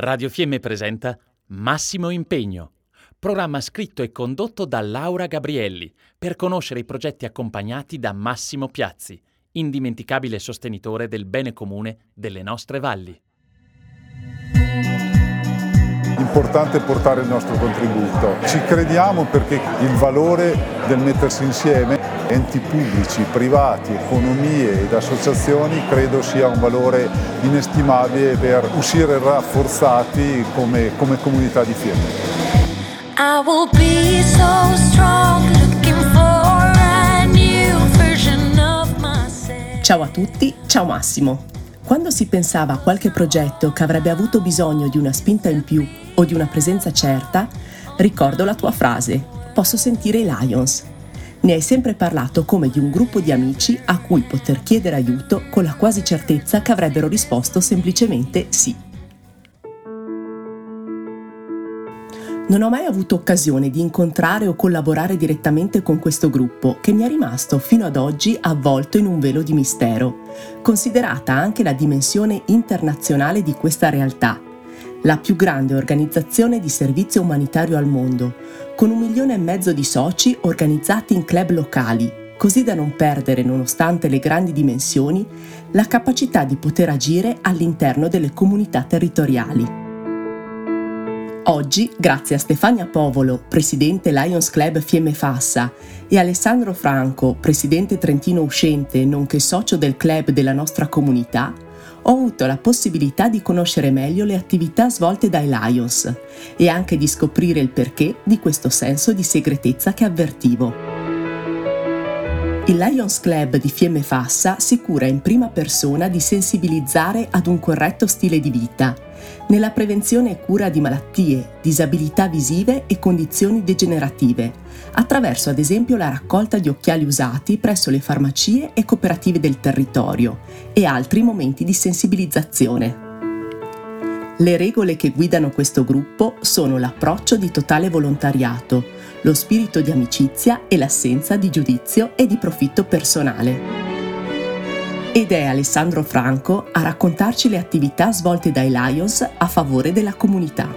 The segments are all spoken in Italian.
Radio Fiemme presenta Massimo Impegno, programma scritto e condotto da Laura Gabrielli per conoscere i progetti accompagnati da Massimo Piazzi, indimenticabile sostenitore del bene comune delle nostre valli. Importante portare il nostro contributo. Ci crediamo perché il valore del mettersi insieme, enti pubblici, privati, economie ed associazioni, credo sia un valore inestimabile per uscire rafforzati come, come comunità di Fiemme. I will be so strong looking for a new version of myself. Ciao a tutti, ciao Massimo. Quando si pensava a qualche progetto che avrebbe avuto bisogno di una spinta in più o di una presenza certa, ricordo la tua frase, posso sentire i Lions. Ne hai sempre parlato come di un gruppo di amici a cui poter chiedere aiuto con la quasi certezza che avrebbero risposto semplicemente sì. Non ho mai avuto occasione di incontrare o collaborare direttamente con questo gruppo che mi è rimasto fino ad oggi avvolto in un velo di mistero, considerata anche la dimensione internazionale di questa realtà la più grande organizzazione di servizio umanitario al mondo, con un milione e mezzo di soci organizzati in club locali, così da non perdere, nonostante le grandi dimensioni, la capacità di poter agire all'interno delle comunità territoriali. Oggi, grazie a Stefania Povolo, presidente Lions Club Fiemme Fassa, e Alessandro Franco, presidente trentino uscente, nonché socio del club della nostra comunità, ho avuto la possibilità di conoscere meglio le attività svolte dai Lions e anche di scoprire il perché di questo senso di segretezza che avvertivo. Il Lions Club di Fiemme Fassa si cura in prima persona di sensibilizzare ad un corretto stile di vita, nella prevenzione e cura di malattie, disabilità visive e condizioni degenerative, attraverso ad esempio la raccolta di occhiali usati presso le farmacie e cooperative del territorio e altri momenti di sensibilizzazione. Le regole che guidano questo gruppo sono l'approccio di totale volontariato, lo spirito di amicizia e l'assenza di giudizio e di profitto personale. Ed è Alessandro Franco a raccontarci le attività svolte dai Lions a favore della comunità.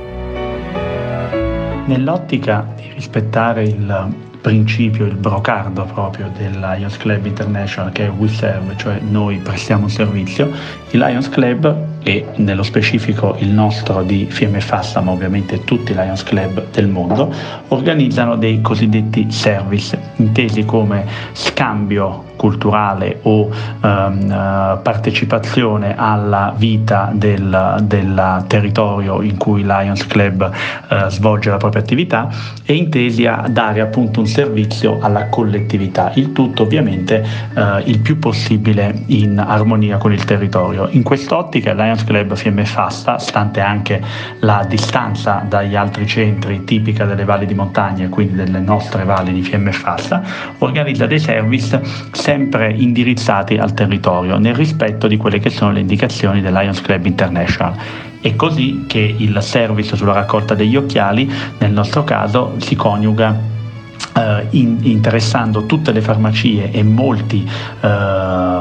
Nell'ottica di rispettare il principio, il brocardo proprio del Lions Club International che è We Serve, cioè noi prestiamo un servizio, il Lions Club e nello specifico il nostro di Fiemme Fassa, ma ovviamente tutti i Lions Club del mondo, organizzano dei cosiddetti service, intesi come scambio culturale o ehm, eh, partecipazione alla vita del, del, territorio in cui Lions Club eh, svolge la propria attività e intesi a dare appunto un servizio alla collettività, il tutto ovviamente eh, il più possibile in armonia con il territorio. In quest'ottica Lions Club Fiemme Fasta, stante anche la distanza dagli altri centri tipica delle valli di montagna quindi delle nostre valli di Fiemme Fasta, organizza dei service sempre indirizzati al territorio nel rispetto di quelle che sono le indicazioni del Lions Club International. È così che il service sulla raccolta degli occhiali, nel nostro caso, si coniuga Uh, in, interessando tutte le farmacie e molti, uh,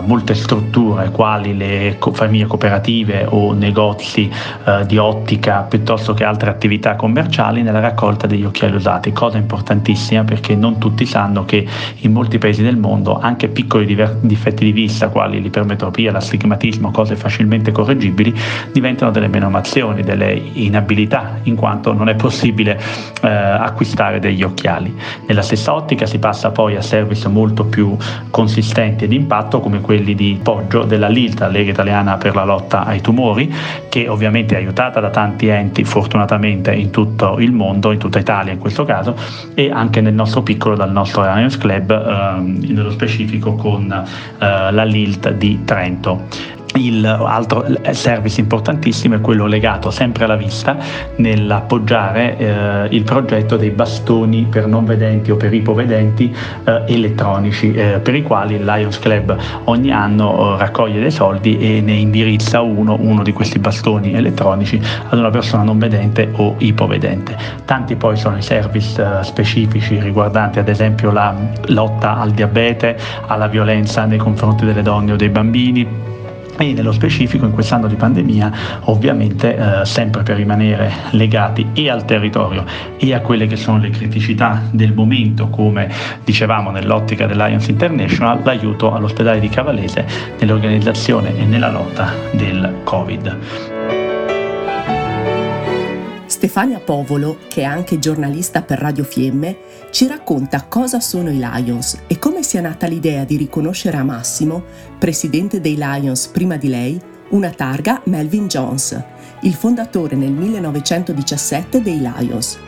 molte strutture quali le co- famiglie cooperative o negozi uh, di ottica piuttosto che altre attività commerciali nella raccolta degli occhiali usati, cosa importantissima perché non tutti sanno che in molti paesi del mondo anche piccoli diver- difetti di vista quali l'ipermetropia, l'astigmatismo, cose facilmente correggibili diventano delle menomazioni, delle inabilità in quanto non è possibile acquistare degli occhiali. Nella nella stessa ottica si passa poi a service molto più consistenti ed impatto come quelli di Poggio della LILTA, Lega Italiana per la lotta ai tumori, che ovviamente è aiutata da tanti enti fortunatamente in tutto il mondo, in tutta Italia in questo caso, e anche nel nostro piccolo dal nostro Lions Club, ehm, nello specifico con eh, la LILT di Trento. Il altro service importantissimo è quello legato sempre alla vista nell'appoggiare eh, il progetto dei bastoni per non vedenti o per ipovedenti eh, elettronici eh, per i quali il Lions Club ogni anno eh, raccoglie dei soldi e ne indirizza uno, uno di questi bastoni elettronici ad una persona non vedente o ipovedente. Tanti poi sono i service eh, specifici riguardanti ad esempio la lotta al diabete, alla violenza nei confronti delle donne o dei bambini e nello specifico in quest'anno di pandemia ovviamente eh, sempre per rimanere legati e al territorio e a quelle che sono le criticità del momento come dicevamo nell'ottica dell'Alliance International l'aiuto all'ospedale di Cavallese nell'organizzazione e nella lotta del Covid. Stefania Povolo, che è anche giornalista per Radio Fiemme, ci racconta cosa sono i Lions e come sia nata l'idea di riconoscere a Massimo, presidente dei Lions prima di lei, una targa Melvin Jones, il fondatore nel 1917 dei Lions,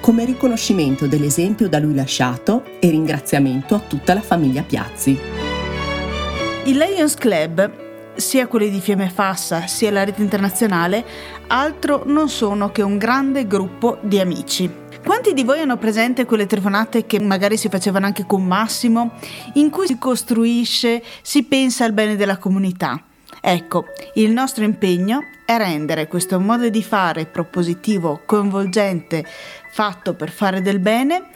come riconoscimento dell'esempio da lui lasciato e ringraziamento a tutta la famiglia Piazzi. Il Lions Club sia quelli di Fiemme Fassa sia la rete internazionale, altro non sono che un grande gruppo di amici. Quanti di voi hanno presente quelle telefonate che magari si facevano anche con Massimo, in cui si costruisce, si pensa al bene della comunità? Ecco, il nostro impegno è rendere questo modo di fare propositivo, coinvolgente, fatto per fare del bene,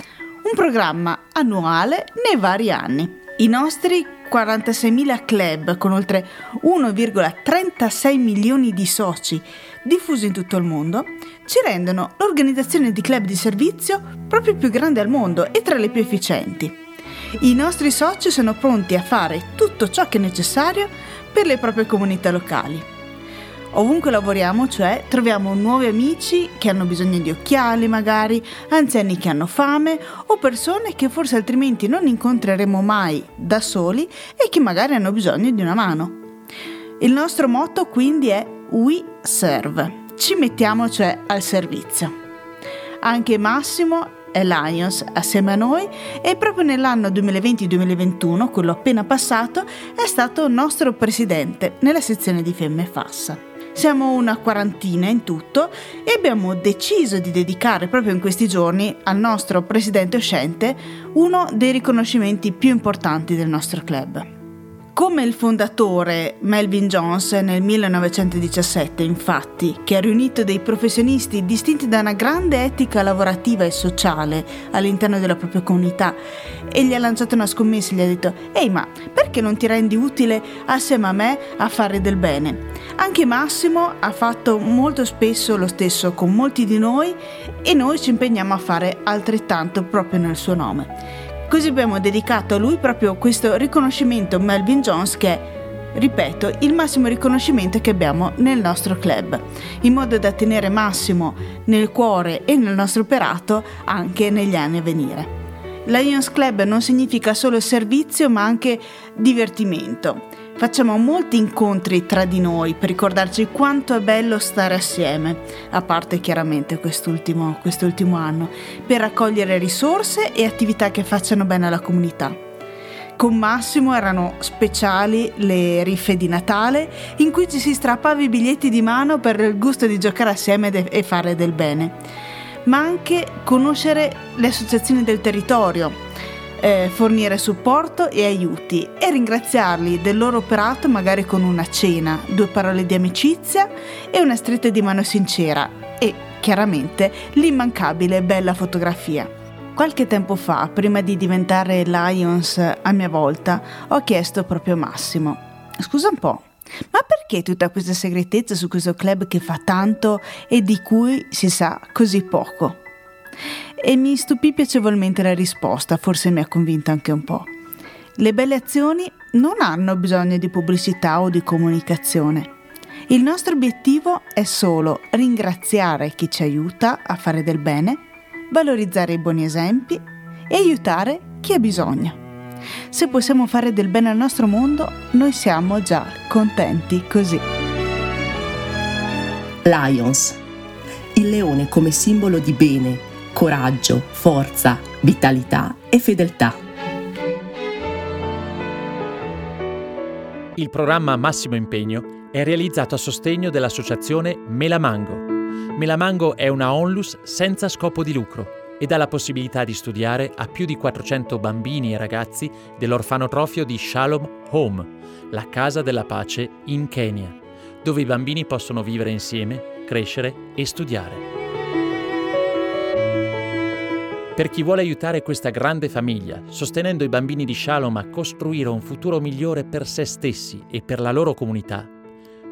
un programma annuale nei vari anni. I nostri 46.000 club con oltre 1,36 milioni di soci diffusi in tutto il mondo ci rendono l'organizzazione di club di servizio proprio più grande al mondo e tra le più efficienti. I nostri soci sono pronti a fare tutto ciò che è necessario per le proprie comunità locali Ovunque lavoriamo, cioè, troviamo nuovi amici che hanno bisogno di occhiali magari, anziani che hanno fame o persone che forse altrimenti non incontreremo mai da soli e che magari hanno bisogno di una mano. Il nostro motto quindi è We Serve. Ci mettiamo cioè al servizio. Anche Massimo e Lions assieme a noi e proprio nell'anno 2020-2021, quello appena passato, è stato nostro presidente nella sezione di Femme Fassa. Siamo una quarantina in tutto e abbiamo deciso di dedicare proprio in questi giorni al nostro presidente uscente uno dei riconoscimenti più importanti del nostro club. Come il fondatore Melvin Jones nel 1917, infatti, che ha riunito dei professionisti distinti da una grande etica lavorativa e sociale all'interno della propria comunità e gli ha lanciato una scommessa e gli ha detto Ehi ma perché non ti rendi utile assieme a me a fare del bene? Anche Massimo ha fatto molto spesso lo stesso con molti di noi e noi ci impegniamo a fare altrettanto proprio nel suo nome. Così abbiamo dedicato a lui proprio questo riconoscimento Melvin Jones che è ripeto, il massimo riconoscimento che abbiamo nel nostro club, in modo da tenere Massimo nel cuore e nel nostro operato anche negli anni a venire. Lions Club non significa solo servizio ma anche divertimento. Facciamo molti incontri tra di noi per ricordarci quanto è bello stare assieme, a parte chiaramente quest'ultimo, quest'ultimo anno, per raccogliere risorse e attività che facciano bene alla comunità. Con Massimo erano speciali le riffe di Natale in cui ci si strappava i biglietti di mano per il gusto di giocare assieme e fare del bene, ma anche conoscere le associazioni del territorio, eh, fornire supporto e aiuti e ringraziarli del loro operato magari con una cena, due parole di amicizia e una stretta di mano sincera e chiaramente l'immancabile bella fotografia. Qualche tempo fa, prima di diventare Lions a mia volta, ho chiesto proprio Massimo, scusa un po', ma perché tutta questa segretezza su questo club che fa tanto e di cui si sa così poco? E mi stupì piacevolmente la risposta, forse mi ha convinto anche un po'. Le belle azioni non hanno bisogno di pubblicità o di comunicazione. Il nostro obiettivo è solo ringraziare chi ci aiuta a fare del bene, valorizzare i buoni esempi e aiutare chi ha bisogno. Se possiamo fare del bene al nostro mondo, noi siamo già contenti così. Lions. Il leone come simbolo di bene, coraggio, forza, vitalità e fedeltà. Il programma Massimo Impegno è realizzato a sostegno dell'associazione Melamango. Melamango è una onlus senza scopo di lucro e dà la possibilità di studiare a più di 400 bambini e ragazzi dell'orfanotrofio di Shalom Home, la casa della pace in Kenya, dove i bambini possono vivere insieme, crescere e studiare. Per chi vuole aiutare questa grande famiglia, sostenendo i bambini di Shalom a costruire un futuro migliore per se stessi e per la loro comunità,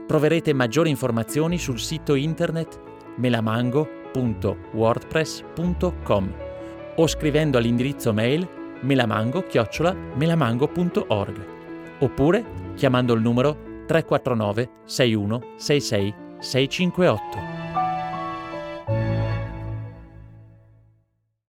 troverete maggiori informazioni sul sito internet melamango.wordpress.com o scrivendo all'indirizzo mail melamango-melamango.org oppure chiamando il numero 349 61 66 658.